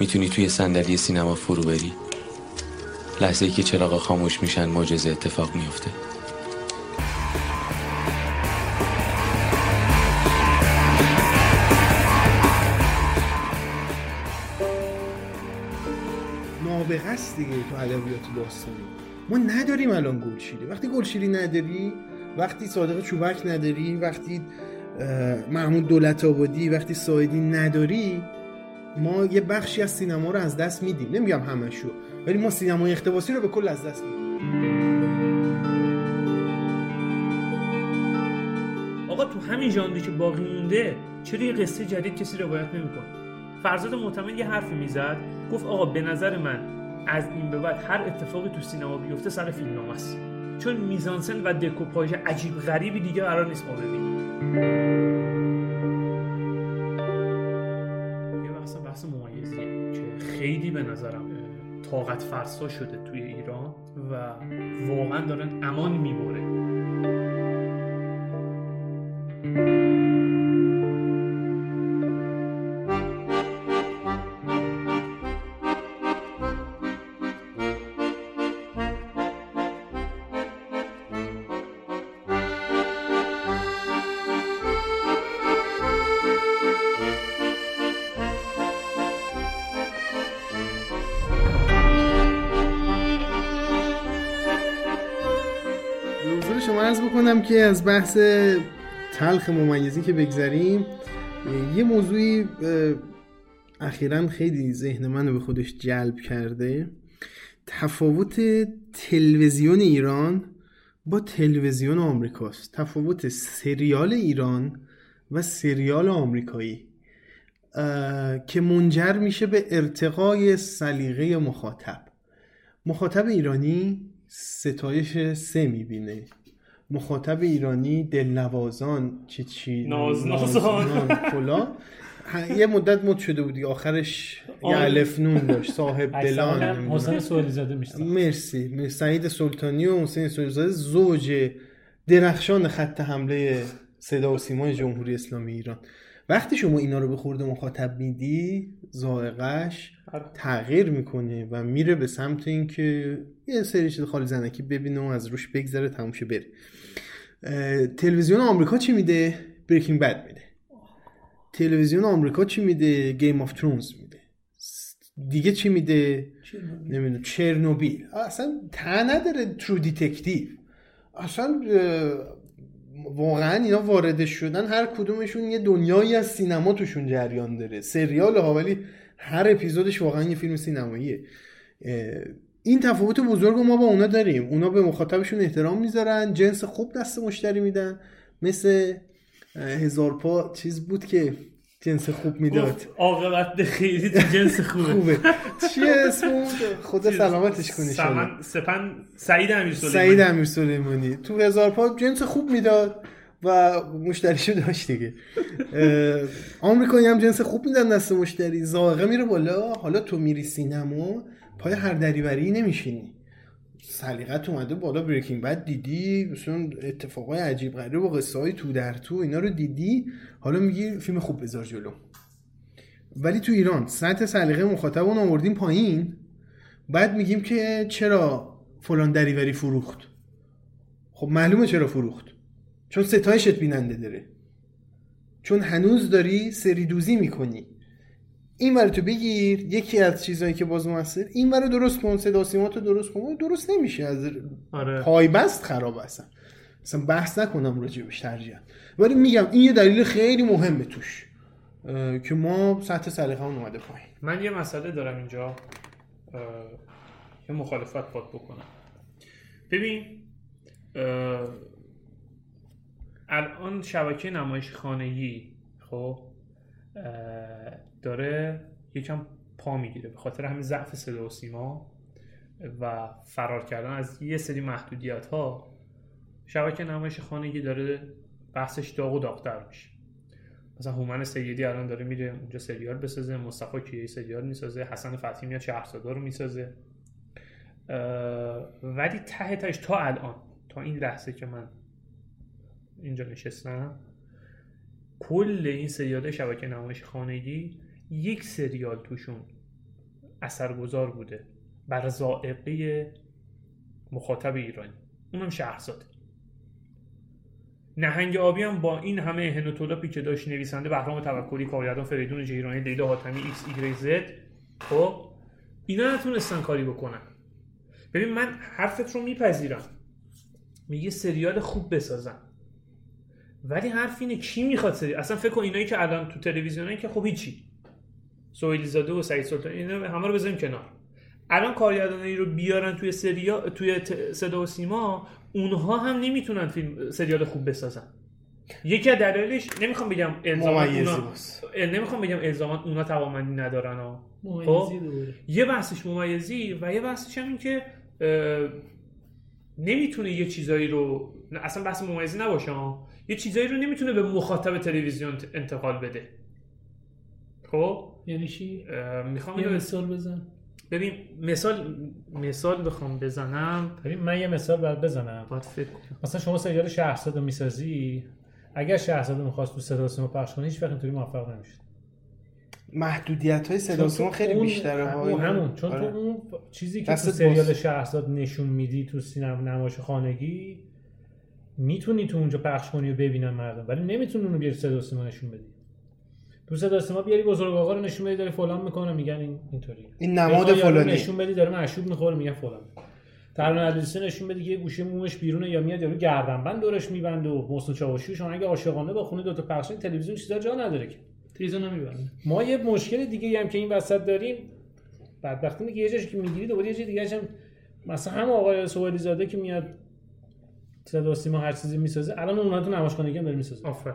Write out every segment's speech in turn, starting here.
می‌تونی توی صندلی سینما فرو بری؟ لحظه ای که چراغا خاموش میشن معجزه اتفاق میفته نابغه است دیگه تو ادبیات داستانی ما نداریم الان گلشیری. وقتی گلشیری نداری وقتی صادق چوبک نداری وقتی محمود دولت آبادی وقتی سایدی نداری ما یه بخشی از سینما رو از دست میدیم. نمیگم همشو ولی ما سینمای اختباسی رو به کل از دست میدیم. آقا تو همین ژانری که باقی مونده چرا یه قصه جدید کسی روایت نمی‌کنه؟ فرزاد معتمد یه حرفی می‌زد گفت آقا به نظر من از این به بعد هر اتفاقی تو سینما بیفته سر فیلمنامه است. چون میزانسن و دکوپاژ عجیب غریبی دیگه قرار نیست ما ببینیم. به نظرم طاقت فرسا شده توی ایران و واقعا دارن امان می‌بره کنم که از بحث تلخ ممیزی که بگذریم یه موضوعی اخیرا خیلی ذهن منو به خودش جلب کرده. تفاوت تلویزیون ایران با تلویزیون آمریکاست. تفاوت سریال ایران و سریال آمریکایی که منجر میشه به ارتقای سلیقه مخاطب. مخاطب ایرانی ستایش سه می‌بینه. مخاطب ایرانی دلنوازان چی چی ناز نازان فلان. یه مدت مد شده بودی آخرش یه الف نون داشت صاحب دلان. حسین سوالی زاده مرسی سعید سلطانی و حسین سوالی زاده زوج درخشان خط حمله صدا و سیمای جمهوری اسلامی ایران. وقتی شما اینا رو به خورده مخاطب میدی زائقش تغییر می‌کنه و میره به سمت اینکه یه سری چیز خاله زنکی ببینه و از روش بگذره تموم شه بره. تلویزیون آمریکا چی میده؟ Breaking Bad میده. تلویزیون آمریکا چی میده؟ Game of Thrones میده. دیگه چی میده؟ نمی‌دونم چرنوبیل. اصلا تا نداره True Detective اصلا واقعا اینا وارد شدن هر کدومشون یه دنیایی از سینما توشون جریان داره. سریال ها ولی هر اپیزودش واقعا یه فیلم سینماییه. این تفاوت بزرگ ما با اونا داریم. اونا به مخاطبشون احترام می‌ذارن جنس خوب دست مشتری میدن. مثل هزار پا چیز بود که جنس خوب می‌داد. عاقبت خیلی تو جنس خوبه. خوبه. چیه اسم خدا سلامتش کنه سمن سپن سعید امیر سلیمانی. سعید امیر سلیمانی. تو هزار پا جنس خوب می‌داد و مشتریشو داشت دیگه. آمریکایی هم جنس خوب میدن دست مشتری. زاغه میره بالا. حالا تو میری سینما پای هر دریوری نمیشینی. سلیقت اومده بالا بریکینگ بعد دیدی؟ مثلا اتفاقای عجیب غریب و قصه های تو در تو اینا رو دیدی؟ حالا میگی فیلم خوب بذار جلو. ولی تو ایران سطح سلیقه مخاطب اون آوردیم پایین. بعد میگیم که چرا فلان دریوری فروخت؟ خب معلومه چرا فروخت. چون ستایشت بیننده داره. چون هنوز داری سری دوزی می‌کنی. این ور تو بگیر یکی از چیزهایی که باز موثر این ور درست کن صدا سیماتو درست کن درست نمیشه از آره. پایبست خراب هستن. مثلا بحث نکنم راجبش ترجیح ولی میگم این یه دلیل خیلی مهمه توش که ما سطح سلیقه اومده پایین. من یه مسئله دارم اینجا یه مخالفت باد بکنم. ببین الان شبکه نمایش خانگی خب داره یکم پا می‌گیره. به خاطر همین ضعف صدا و سیما و فرار کردن از یه سری محدودیت ها شبکه نمایش خانگی داره بحثش داغ و داغتر میشه. مثلا هومن سیدی الان داره میره اونجا سریال بسازه مصطفی کیه سریال می‌سازه حسن فتحی میاد شهرزاده رو می‌سازه. ولی ته تهش تا الان تا این لحظه که من اینجا نشستم کل این سریال شبکه نمایش خانگی یک سریال توشون اثرگذار بوده بر ذائقه مخاطب ایرانی. اونم شهرزاده. نهنگ آبی هم با این همه هن و تلپی که داشت نویسنده بهرام توکلی کارگردان فریدون جیرانی لیلا حاتمی ایکس ایگرگ زد خب اینا نتونستن کاری بکنن. ببین من حرفت رو میپذیرم. میگه سریال خوب بسازن. ولی حرف اینه کی می‌خواد سریال اصلا فکر کن اینایی که الان تو تلویزیون که خب هیچی. سویلی زاده و سعید سلطان اینا همه رو بذاریم کنار. الان کارگردانایی رو بیارن توی سریال توی صدا و سیما اونها هم نمی‌تونن فیلم سریال خوب بسازن. یکی از دلایلش نمی‌خوام بگم الزاما اونا نمی‌خوام بگم الزاما اونا توانمندی ندارن ها. خب؟ یه بحثش ممیزی و یه بحثش هم این که نمی‌تونه یه چیزایی رو اصلا بحث ممیزی نباشه ها. یه چیزایی رو نمی‌تونه به مخاطب تلویزیون انتقال بده. خب یعنی چی؟ می‌خوام یه مثال بزن. ببین مثال مثال بخوام بزنم. ببین من یه مثال برات بزنم. باید فکر کنم. مثلا شما سریال شهرزاد رو می‌سازی. اگر شهرزاد می‌خواست تو صدا سیما پخش کنی هیچ وقت اینطوری موفق نمی‌شد. محدودیت های صدا سیما خیلی بیشتره ها همون. چون آره. تو اون چیزی که تو سریال شهرزاد نشون میدی تو سینما نمایش خانگی می‌تونی تو اونجا پخش کنی و ببینن مردم. ولی نمی‌تونی اونو بیاری صدا سیما نشون بدی. تو صدا سیما بیاری بزرگ آقا رو نشون بدی داره فلان می‌کنه میگن این اینطوری. این نماد فلانی. نشون بدی داره مشروب می‌خوره میگن فلان. ترانه علیسی نشون بدی یه گوشه مومش بیرونه یا میاد یارو گردنبند دورش میبنده و محسن چاوشی شما اگه عاشقانه با خونه دو تا پخش تلویزیون چیزا جا نداره که. تلویزیون نمی‌برن ما یه مشکل دیگه هم که این وسط داریم بدبختی که یه جاش که می‌گیری دوباره یه جای دیگه هم مثلا هم آقای سوالی زاده که میاد صدا سیما هر چیزی می‌سازه الان اونها تو نمایشخانگی هم داره می‌سازه. آفر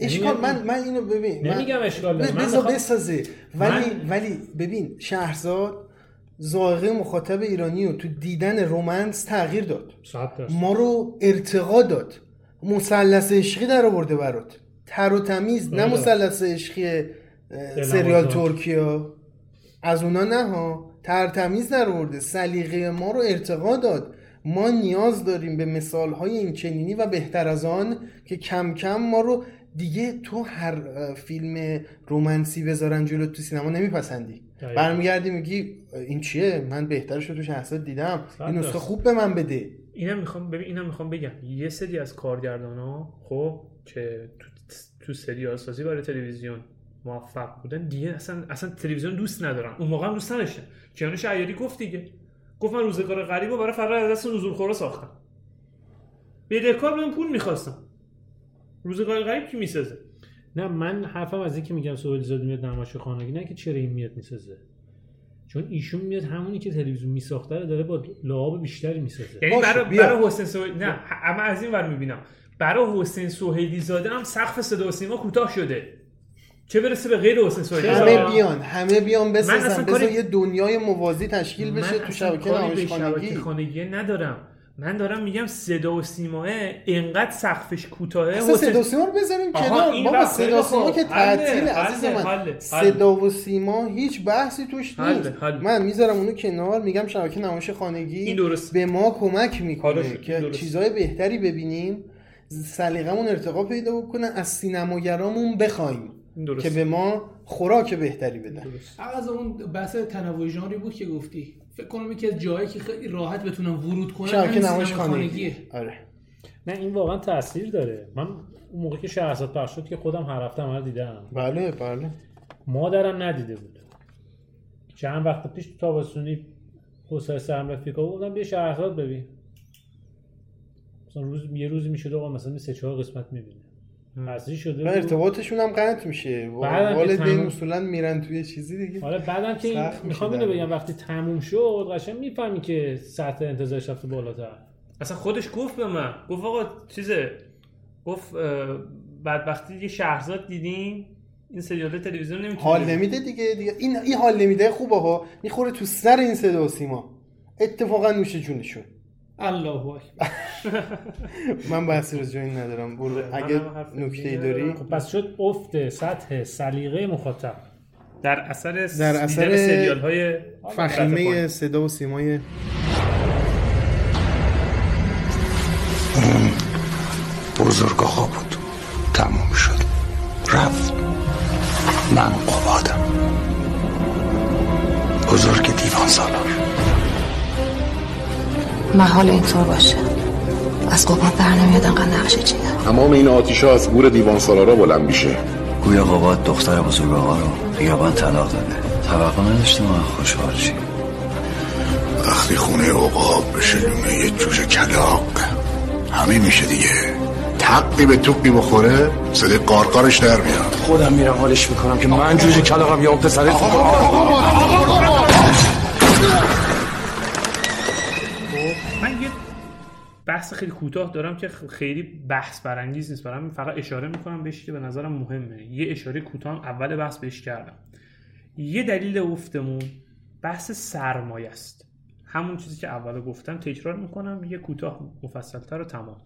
اشکال من من اینو ببین نمیگم اشکال داره. من بسازه. ولی من... ولی ببین شهرزاد ذائقه مخاطب ایرانی رو تو دیدن رومنس تغییر داد. ما رو ارتقا داد. مثلث عشقی در آورده برات. تر و تمیز نه مثلث عشقی سریال ترکیا از اونا نه ها. تر تمیز در آورده. سلیقه ما رو ارتقا داد. ما نیاز داریم به مثال های این چنینی و بهتر از آن که کم کم ما رو دیگه تو هر فیلم رومنسی بذارن جلو تو سینما نمیپسندی. برمیگردی میگی این چیه؟ من بهترش رو تو شهرزاد دیدم. این نسخه خوب به من بده. اینم می‌خوام ببین اینم می‌خوام بگم. یه سری از کارگردان ها خب که تو, تو سریال سازی برای تلویزیون موفق بودن دیگه اصلا اصلا تلویزیون دوست ندارن. اون موقع هم دوست نداشتن. کیانوش عیاری گفت دیگه. گفت من روزگار غریب برای فرار از دست نزول خورا ساختم. بدهکار بهم پول می‌خواستم روزگار غریب کی می‌سازه؟ نه من حرفم از اینکه میگم سوال زاد میاد نمایش خانگی نه که چرا این میاد می‌سازه. چون ایشون میاد همونی که تلویزیون میساخته رو داره با لعاب بیشتری می‌سازه. یعنی برای برای حسین سوهیلی نه اما از این ور می‌بینم. برای حسین سوهیلی زاده هم سقف صدا و سیما کوتاه شده. چه برسه به غیر حسین سوهیلی همه بیان همه بیان بسازن. بذار یه دنیای موازی تشکیل بشه تو شبکه نمایش خانگی. ندارم من دارم میگم صدا و سیماه اینقدر سقفش کوتاهه اصلا صدا و سیما رو بذاریم کنار. بابا صدا و سیما که تعطیل عزیز من صدا و سیما هیچ بحثی توش نیست. من می‌ذارم اونو کنار میگم شبکه نمایش خانگی به ما کمک می‌کنه که چیزهای بهتری ببینیم سلیقمون ارتقا پیدا بکنه از سینماگرامون بخوایم که به ما خوراک بهتری بدن از اون بحث تنوع ژانری بود که گفتی. فکر کنم یکی از جایی که خیلی راحت بتونم ورود کنم شبکه نمایش خانگی. آره. نه این واقعا تاثیر داره. من اون موقع که شهرزاد پخش شد که خودم هر هفته عمل دیدم. بله بله. مادرم ندیده بود. چند وقت پیش تو تابستونی حسین سرم رفیقا بودم بیا شهرزاد ببین. مثلا روز یه روزی می‌شد آقا مثلا سه چهار قسمت می‌بینه حذفی شده و ارتباطشون هم قطع میشه. والدین اصولا میرن توی چیزی دیگه. آره بعدم که می‌خوام اینو بگم وقتی تموم شد قشنگ می‌فهمی که سطح انتظارش رفته بالاتر. اصلا خودش گفت به من. گفت آقا چیزه؟ گفت بعد وقتی یه شهرزاد دیدیم این سریال تلویزیون نمی‌تونه حال نمیده دیگه دیگه. این این حال نمیده. خوبه ها می‌خوره تو سر این صدا و سیما. اتفاقا نوش جونشون. الله اکبر. من بحثی رو جایی ندارم. برو اگه نکته ای داری؟ خب پس شد افت سطح سلیقه مخاطب. در اثر در اثر سریال های فخیمه صدا و سیمای بزرگ آقا بود. تموم شد. رفت. من قبادم بزرگ دیوان سالار. محال اینطور باشه. از قباد بر نمیاد انقدر نقشه چیدن تمام این آتیش از گور دیوان سالارا بلند میشه. گویا قباد دختر بزرگ آقا رو بیابان طلاق داده. توقع نداشتیم من خوشحال شیم. وقتی خونه عقاب بشه لونه یه جوش کلاق. همین میشه دیگه. تقی به توقی بخوره صدای قارقارش در میاد. خودم میرم حالش می‌کنم که من جوش کلاقم یا اون پسره بحث خیلی کوتاه دارم که خیلی بحث برانگیز نیست. برام فقط اشاره می‌کنم بهش که به نظرم مهمه. یه اشاره کوتاه اول بحث بهش کردم. یه دلیل افتمون بحث سرمایه است. همون چیزی که اول گفتم تکرار می‌کنم یه کوتاه مفصلتر و تمام.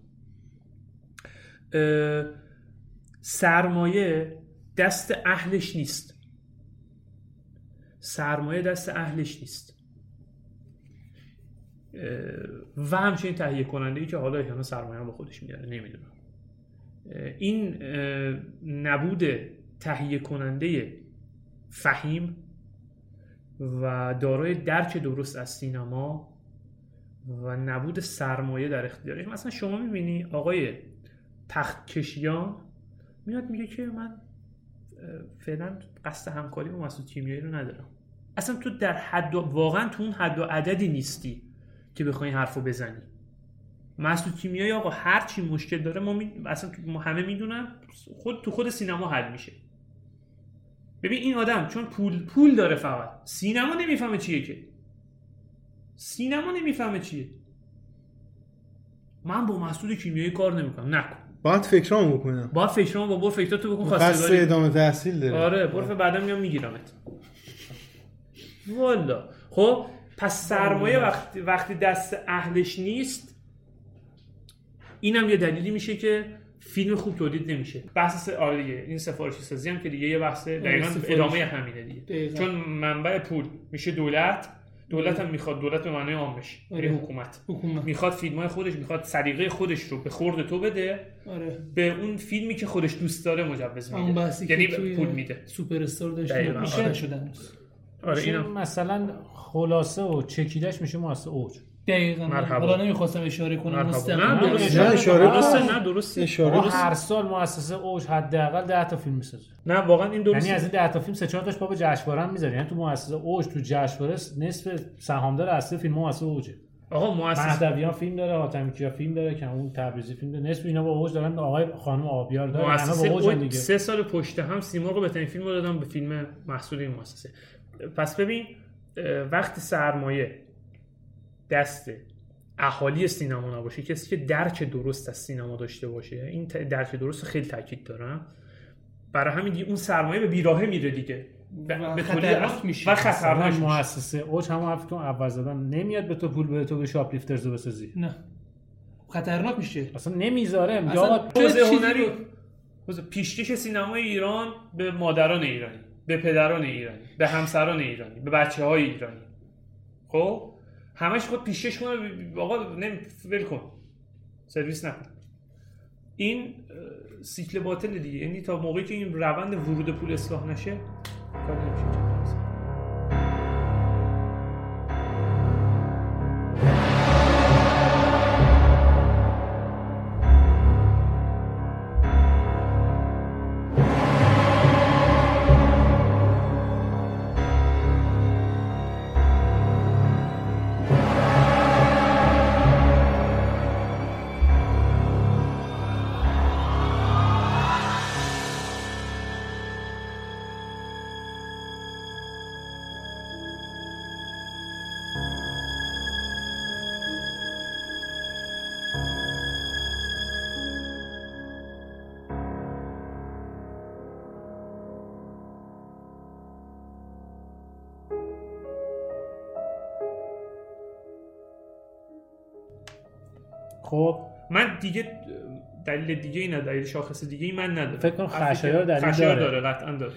سرمایه دست اهلش نیست. سرمایه دست اهلش نیست. و همچنین تهیه کننده ای که حالا احیانا سرمایه هم با خودش میاره نمی‌دونم. این نبود تهیه کننده فهیم و دارای درک درست از سینما و نبود سرمایه در اختیارش مثلا شما می‌بینی آقای تخت کشیان میاد میگه که من فعلا قصد همکاری با مسعود کیمیایی رو ندارم. اصلا تو در حد. واقعا تو اون حد و عددی نیستی. که بخوای حرفو بزنی. مسعود کیمیایی آقا هر چی مشکل داره ما می... اصلا ما همه می‌دونن خود تو خود سینما حل میشه. ببین این آدم چون پول پول داره فقط. سینما نمی‌فهمه چیه که. سینما نمی‌فهمه چیه. من با مسعود کیمیایی کار نمی‌کنم. نکن باید فکرام بکنم. باید فکرام با بر فکراتو بکن خواستگاری ادامه تحصیل داره. آره برف بعدا میام میگیرمت. والا خب پس سرمایه وقتی وقتی دست اهلش نیست اینم یه دلیلی میشه که فیلم خوب تولید نمیشه. بحث آره این سفارشی سازی هم که دیگه یه بحث دقیقاً ادامه همینه دیگه. دقیقا. چون منبع پول میشه دولت دولت هم می‌خواد دولت به معنای عامش یعنی آره. حکومت. حکومت. می‌خواد فیلم های خودش می‌خواد سلیقه خودش رو به خورد تو بده آره. به اون فیلمی که خودش دوست داره مجوز میده. یعنی پول میده. سوپر استار. داشت آره. نشدن آره اینا. مثلا خلاصه و چکیدش میشه مؤسسه اوج. دقیقاً. مرحبا. حالا نمی‌خواستم اشاره کنم. مستقیم. نه نه، درسته. نه، اشاره درسته. نه درسته. اشاره. هر سال مؤسسه اوج حداقل 10 تا فیلم می‌سازه. نه واقعا این درسته. یعنی از این 10 تا فیلم سه چهار تاش باب جشنواره هم می‌ذاره. یعنی تو مؤسسه اوج تو جشنواره نصف سهامدار اصلی فیلم مؤسسه اوجه. آقا مؤسسه مهدویان فیلم داره حاتمی کیا فیلم داره که اون تبریزی فیلم داره. نصف اینا با اوج دارن. آقای خانم آبیار داره. همه با اوج دیگه. سه سال پشت هم سیمرغ بهترین فیلم رو دادم به فیلم محصول این مؤسسه. پس ببین وقتی سرمایه دست اهالی سینما نباشه کسی که درک درست از سینما داشته باشه این درک درست خیلی تاکید دارم. برای همین اون سرمایه به بیراهه میره دیگه. به خطرناک میشه. و خطرناک. مؤسسه اوج همون حرفی که اون اول زدم نمیاد به تو پول بده تو به شاپلیفترز بسازی. نه. خطرناک میشه. اصلا نمی‌ذاره. تو حوزه چیزی هنری پیشکش سینمای ایران به مادران ایرانی. به پدران ایرانی به همسران ایرانی به بچه های ایرانی. خب؟ همش خود پیشکش کنه آقا ول کن. سرویس نکن. این سیکل باطل دیگه. یعنی تا موقعی که این روند ورود پول اصلاح نشه کار نمیشه. خب من دیگه دلیل دیگه ای نداره دلیل شاخص دیگه ای من ندارم. فکر کنم خشایار دلیل خشایار داره. داره قطعا داره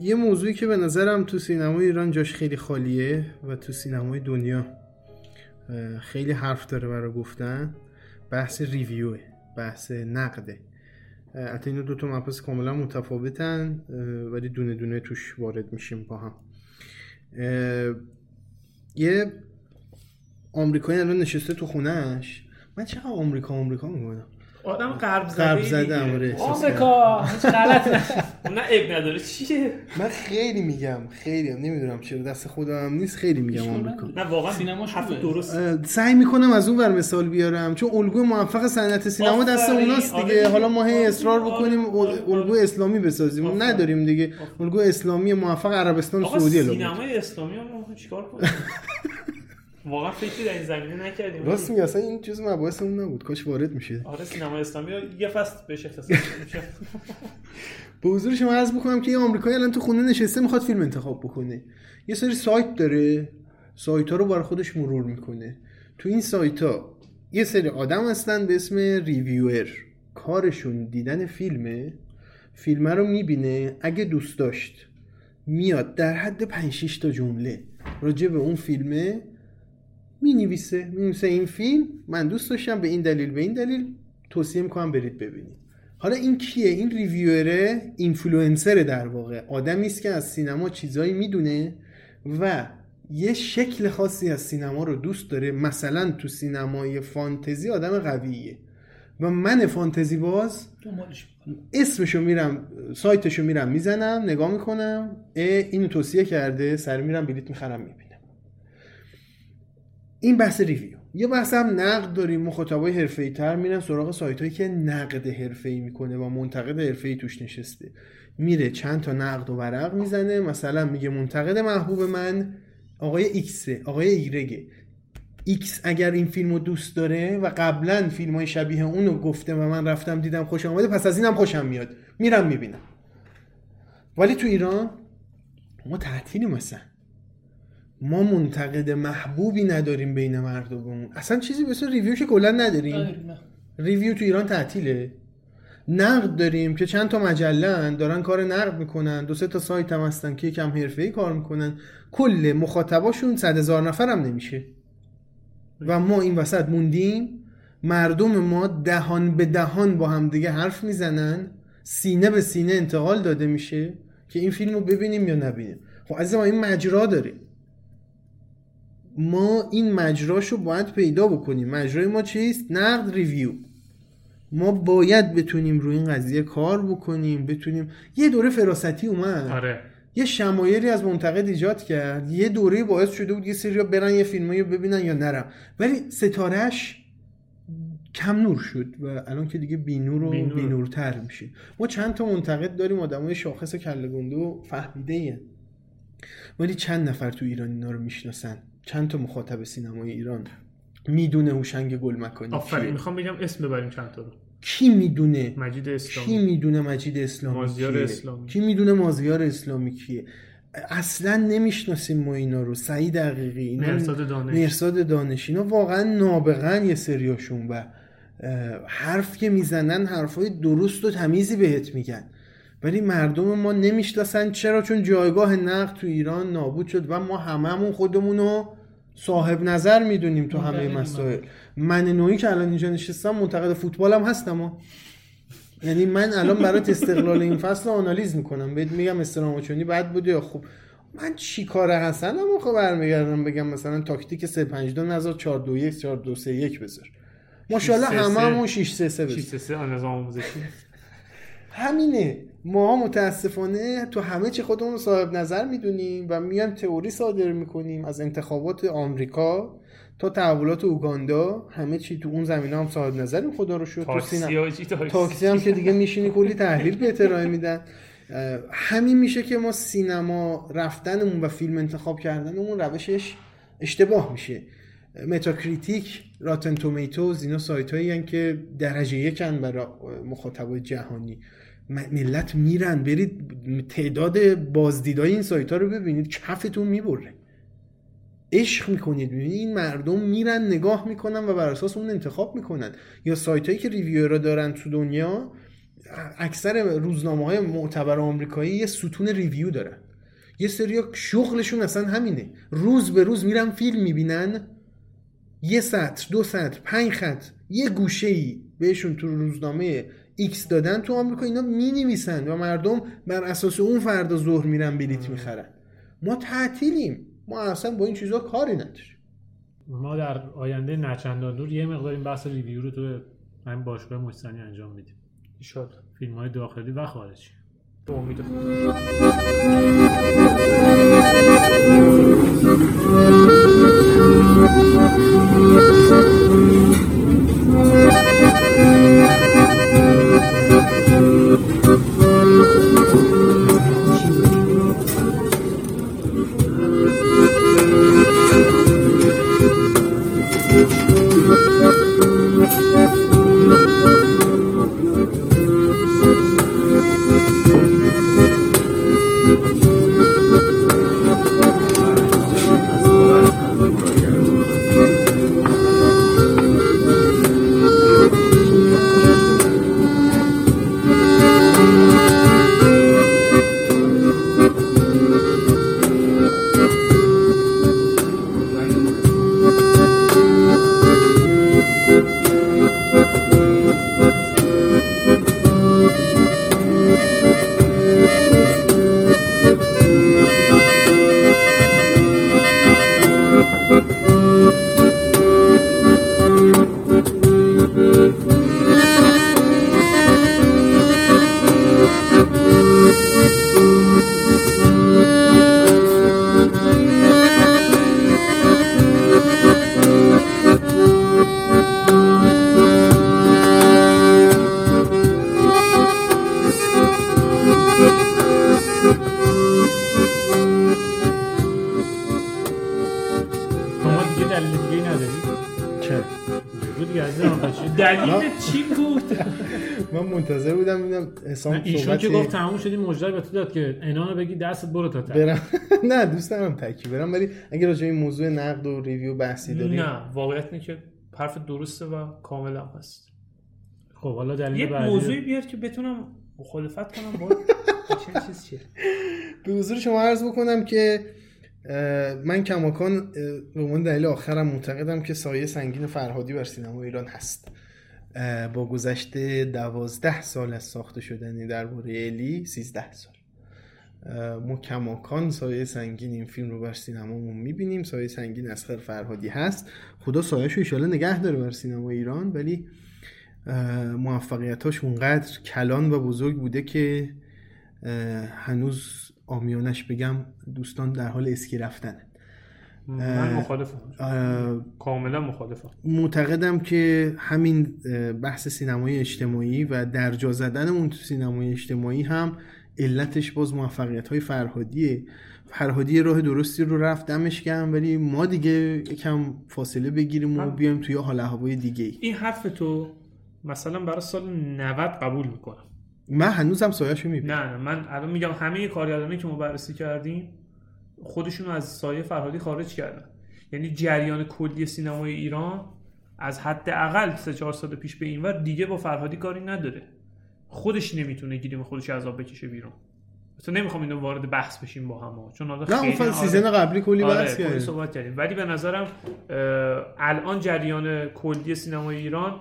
یه موضوعی که به نظرم تو سینمای ایران جاش خیلی خالیه و تو سینمای دنیا خیلی حرف داره برای گفتن بحث ریویوه بحث نقده. البته اینا دو تا مبحث کاملا متفاوتن ولی دونه دونه توش وارد میشیم با هم. یه آمریکایی الان نشسته تو خونهش من چقدر آمریکا آمریکا میگم آدم غرب زده غرب زده آره آمریکا غلط نه عیب نداره چیه من خیلی میگم خیلی هم نمی‌دونم چرا دست خودم هم نیست خیلی میگم آمریکا نه واقعا سینما حرف خوبه. درست سعی می‌کنم از اون ور مثال بیارم چون الگوی موفق صنعت سینما دست. اوناست دیگه آره. حالا ما هی اصرار آره. بکنیم آره. الگوی اسلامی بسازیم. نداریم دیگه الگوی اسلامی موفق عربستان سعودی الان سینمای اسلامی هم ما چیکار کنیم واقعا فکری در این زمینه نکردیم. راست میگه اصلا این چیز مباحث اون نبود کاش وارد میشه آره سینما اسلامی یه فصل بهش اختصاص میشه به حضور شما عرض بکنم که یه آمریکایی الان تو خونه نشسته می‌خواد فیلم انتخاب بکنه. یه سری سایت داره سایت ها رو برای خودش مرور می‌کنه. تو این سایت ها یه سری آدم هستن به اسم ریویور. کارشون دیدن فیلمه فیلمه رو می‌بینه اگه دوست داشت میاد در حد 5 6 تا جمله راجع به اون فیلمه می نویسه می نویسه این فیلم. من دوست داشتم به این دلیل به این دلیل توصیه می‌کنم برید ببینید. حالا این کیه؟ این ریویوره اینفلوئنسر در واقع. آدمی است که از سینما چیزایی می‌دونه و یه شکل خاصی از سینما رو دوست داره. مثلا تو سینمای فانتزی آدم قویه. و من فانتزی باز. اسمشو میرم سایتشو میرم می‌زنم نگاه می‌کنم اینو توصیه کرده سر میرم بلیت می‌خرم می‌بینم این بحث ریویو. یه بحث هم نقد داریم مخاطبای حرفه‌ای تر میرن سراغ سایت هایی که نقد حرفه‌ای می‌کنه و منتقد حرفه‌ای توش نشسته. میره چند تا نقد و ورق می‌زنه. مثلا میگه منتقد محبوب من آقای ایکسه آقای ایگرگه ایکس اگر این فیلم رو دوست داره و قبلا فیلم های شبیه اونو گفته و من رفتم دیدم خوشم آمده پس از اینم خوشم میاد. میرم می‌بینم. ولی تو ایران ما تعطیلی مثلا ما منتقد محبوبی نداریم بین مردممون. اصلا چیزی اسم review که کلا نداریم. review تو ایران تعطیله. نقد داریم که چند تا مجله دارن کار نقد می‌کنن. دو سه تا سایت هم هستن که یکم حرفه‌ای کار می‌کنن. کل مخاطباشون صد هزار نفر هم نمیشه. و ما این وسط موندیم. مردم ما دهان به دهان با هم دیگه حرف می‌زنن. سینه به سینه انتقال داده میشه که این فیلم رو ببینیم یا نبینیم. خب ما این مجرا داره. ما این مجراشو باید پیدا بکنیم. مجرای ما چیست؟ نقد ریویو. ما باید بتونیم روی این قضیه کار بکنیم بتونیم یه دوره فراستی اومد. آره. یه شمایلی از منتقد ایجاد کرد. یه دوره باعث شده بود یه سری برن یه فیلمایی رو ببینن یا نرم ولی ستارهش کم نور شد و الان که دیگه بینور و بی‌نور. بینورتر میشه ما چند تا منتقد داریم آدمای شاخص کله گنده و فهمیده. ولی چند نفر تو ایران اینا رو می‌شناسن چند تا مخاطب سینمای ایران می‌دونه هوشنگ گل مکانی آفرین؟ می‌خوام بگم اسم ببریم چند تا رو کی می‌دونه مجید کی اسلامی می‌دونه مجید اسلامی مازیار کیه؟ اسلامی. کی می‌دونه مازیار اسلامی کیه اصلا نمی‌شناسیم ما اینا رو سعید دقیقی اینا مرزاد دانش. مرزاد دانش اینا واقعا نابغن یه سریاشون و حرف که می‌زنن حرفای درست و تمیزی بهت میگن ولی مردم ما نمی‌شناسن چرا چون جایگاه نقد تو ایران نابود شد و ما هممون خودمون رو صاحب نظر می‌دونیم تو همه. مسائل. من نوعی که الان اینجا نشستم منتقد فوتبالم هستم ها. یعنی من الان برات استقلال این فصل رو آنالیز می‌کنم. بهت میگم استراماچونی بد بوده یا خوب. من چی کار حسنم خب برمیگردم بگم مثلا تاکتیک 3 5 2 نذار 4 2 1 4 2 3 1 بذار. ماشاءالله. هممون 6 3 3 6 3 نظام آموزشی. همینه. ما متاسفانه تو همه چی خودمون صاحب نظر می‌دونیم و میایم تئوری صادر می‌کنیم از انتخابات آمریکا تا تحولات اوگاندا. همه چی تو اون زمینه هم صاحب نظریم خدا رو تو تاکسی چی تاکسی. هم که دیگه میشینی کلی تحلیل بهت ارائه میدن. همین میشه که ما سینما رفتنمون و فیلم انتخاب کردنمون روشش اشتباه میشه. Metacritic Rotten Tomatoes اینا سایت هایی که درجه یکن برای مخاطبای جهانی. ملت میرن. برید تعداد بازدیدای این سایت ها رو ببینید کفتون می‌بره. عشق می‌کنید. می‌بینید این مردم میرن نگاه می‌کنن و بر اساس اون انتخاب می‌کنن. یا سایت هایی که review را دارن تو دنیا اکثر روزنامه های معتبر آمریکایی یه ستون review دارن. یه سری شغلشون اصلا همینه. روز به روز میرن فیلم می‌بینن. یه سطر دو سطر پنج خط یه گوشه ای بهشون تو روزنامه ایکس دادن تو آمریکا اینا می نویسن و مردم بر اساس اون فردا ظهر میرن بلیت می‌خرن. ما تعطیلیم. ما اصلا با این چیزا کاری نداریم. ما در آینده نچندان دور یه مقدار این بحث ریویو رو تو همین باشگاه مستنی انجام میدیم. ایشالله فیلم های داخلی و خارجی. به امید چی بود؟ من منتظر بودم ببینم حسام ایشون که گفت تموم شدی مجدد به تو داد که انانو بگی دستت برو تا برم. نه دوست دارم تکی برم ولی اگه راجع به این موضوع نقد و ریویو بحثی داری نه واقعیت اینه که حرف درسته و کامل هم هست. خب حالا دلیل یه بعدی موضوعی بیار که بتونم مخالفت کنم با چه چیز چیه؟ به حضور شما عرض بکنم که من کماکان به عنوان دلیل آخرم معتقدم که سایه سنگین فرهادی بر سینما ایران هست. با گذشت دوازده سال از ساخته شدن درباره الی سیزده سال. ما کماکان سایه سنگین این فیلم رو بر سینمامون می‌بینیم. سایه سنگین اسخر فرهادی هست. خدا سایه‌شو ایشالا نگه داره بر سینما ایران ولی موفقیتاش اونقدر کلان و بزرگ بوده که هنوز آمیانش بگم دوستان در حال اسکی رفتنه. من مخالفم. کاملا مخالفم. معتقدم که همین بحث سینمای اجتماعی و درجا زدن اون تو سینمای اجتماعی هم علتش باز موفقیت های فرهادیه. فرهادی راه درستی رو رفت دمش گرم ولی ما دیگه یکم فاصله بگیریم و. بیایم توی حال هوای دیگه ای. این حرف تو مثلا برای سال 90 قبول می‌کنم. من هنوزم سایه‌شو می‌بینم. نه نه من الان میگم همه کارگردانی که ما بررسی کردیم خودشون از سایه فرهادی خارج کردن. یعنی جریان کلی سینمای ایران از حداقل سه چهار سال پیش به اینور دیگه با فرهادی کاری نداره. خودش نمی‌تونه گیریم خودش عذاب بکشه بیرون. مثلا نمی‌خوام اینو وارد بحث بشیم با هم. چون حالا نه اون خیلی فصل آره- season قبلی کلی آره بحث کردیم. صحبت کردیم. ولی به نظرم الان جریان کلی سینمای ایران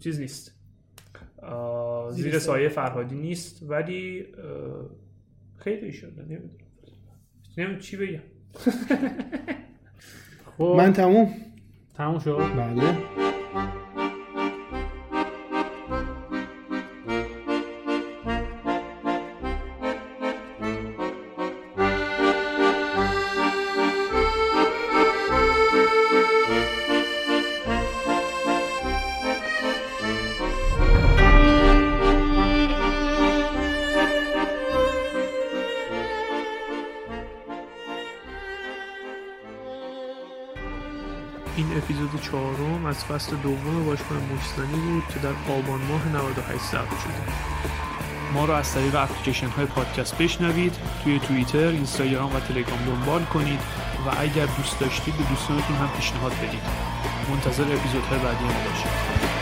چیز نیست. زیر سایه. فرهادی نیست ولی خیلی شده نمی‌دونم. نمی‌دونم چی بگم. خب. من تموم؟ تموم شد. بله. چهارم از فصل دوم باشگاه مجزنی بود که در آبان ماه 98 ضبط شده. ما رو از طریق اپلیکیشن های پادکست بشنوید توی توییتر، اینستاگرام و تلگرام دنبال کنید و اگر دوست داشتید به دوستانتون هم پیشنهاد بدید. منتظر اپیزودهای بعدی ما باشید.